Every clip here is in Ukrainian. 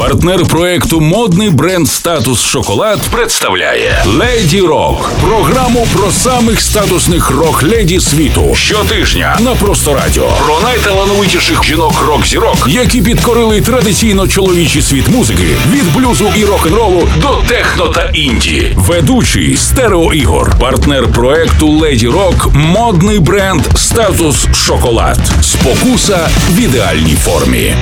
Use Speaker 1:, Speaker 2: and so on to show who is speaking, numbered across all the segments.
Speaker 1: Партнер проекту модний бренд Статус Шоколад представляє Леді Рок. Програму про самих статусних рок-леді світу. Щотижня на просто радіо. Про найталановитіших жінок рок-зірок, які підкорили традиційно чоловічий світ музики від блюзу і рок-н-ролу до техно та інді. Ведучий Стерео Ігор. Партнер проекту Леді Рок. Модний бренд Статус Шоколад. Спокуса в ідеальній формі.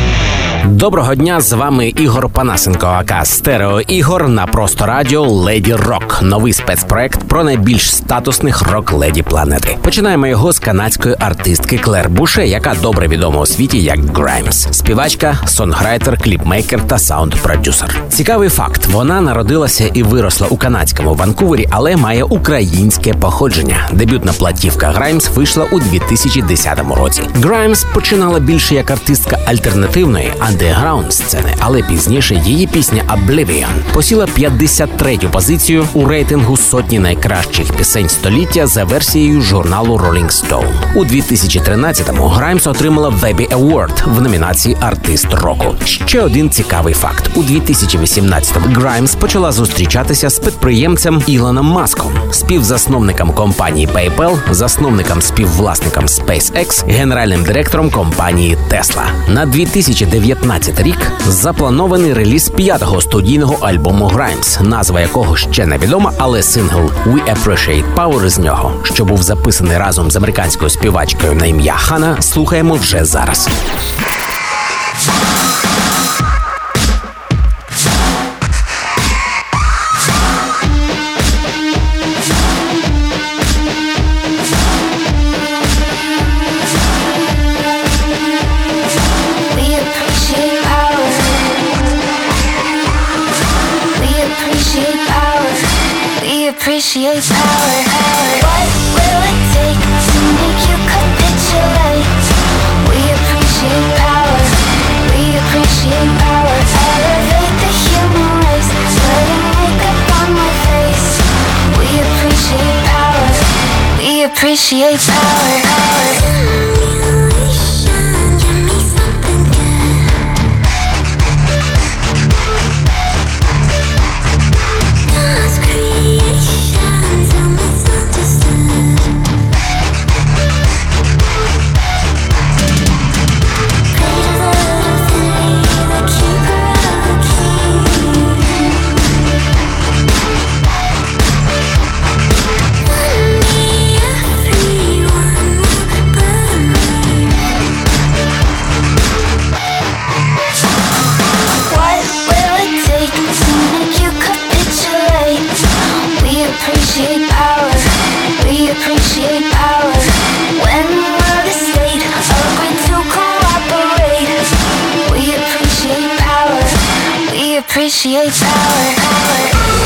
Speaker 2: Доброго дня з вами Ігор Панасенко, aka Стерео Ігор на просто радіо Леді Рок. Новий спецпроект про найбільш статусних рок-леді планети. Починаємо його з канадської артистки Клер Буше, яка добре відома у світі як Граймс. Співачка, сонграйтер, кліпмейкер та саунд-продюсер. Цікавий факт: вона народилася і виросла у канадському Ванкувері, але має українське походження. Дебютна платівка Граймс вийшла у 2010 році. Граймс починала більше як артистка альтернативної андеграунд сцени, але пізніше її пісня Oblivion посіла 53-ю позицію у рейтингу сотні найкращих пісень століття за версією журналу Rolling Stone. У 2013-му Граймс отримала Webby Award в номінації Артист року. Ще один цікавий факт: у 2018-му Граймс почала зустрічатися з підприємцем Ілоном Маском, співзасновником компанії PayPal, засновником співвласником SpaceX, генеральним директором компанії Tesla. На 2019 рік запланований реліз п'ятого студійного альбому Граймс, назва якого ще не відома, але сингл «We Appreciate Power» з нього, що був записаний разом з американською співачкою на ім'я Хана, слухаємо вже зараз.
Speaker 3: We appreciate power. What will it take to make you capitulate? We appreciate power. We appreciate power. Elevate the human race. Putting makeup on my face. We appreciate power. We appreciate power. What appreciates power, power.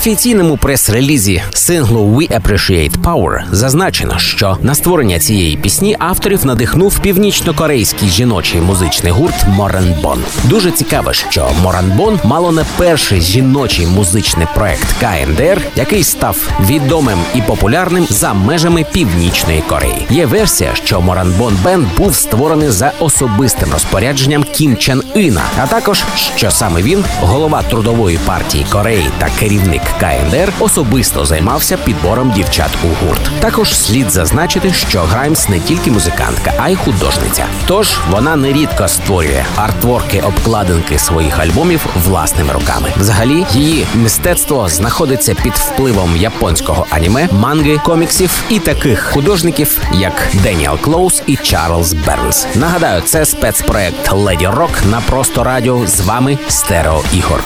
Speaker 2: Офіційному прес-релізі синглу We Appreciate Power зазначено, що на створення цієї пісні авторів надихнув північно-корейський жіночий музичний гурт Моранбон. Дуже цікаво, що Моранбон мало не перший жіночий музичний проект КНДР, який став відомим і популярним за межами Північної Кореї. Є версія, що Моранбон Бенд був створений за особистим розпорядженням Кім Чен Іна, а також що саме він, голова трудової партії Кореї та керівник КНДР, особисто займався підбором дівчат у гурт. Також слід зазначити, що Граймс не тільки музикантка, а й художниця. Тож вона нерідко створює артворки обкладинки своїх альбомів власними руками. Взагалі, її мистецтво знаходиться під впливом японського аніме, манги, коміксів і таких художників, як Деніел Клоус і Чарльз Бернс. Нагадаю, це спецпроект Леді Рок на просто радіо. З вами Стерео Ігор.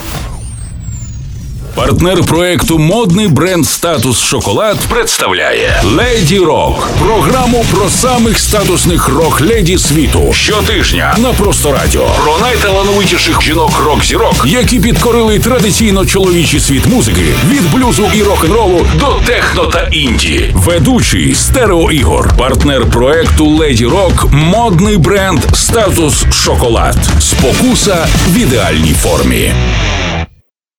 Speaker 1: Партнер проекту модний бренд Статус Шоколад представляє Леді Рок. Програму про самих статусних рок-леді світу. Щотижня на просто радіо. Про найталановитіших жінок рок-зірок, які підкорили традиційно чоловічий світ музики від блюзу і рок-н-ролу до техно та інді. Ведучий Стерео Ігор. Партнер проекту Леді Рок. Модний бренд Статус Шоколад. Спокуса в ідеальній формі.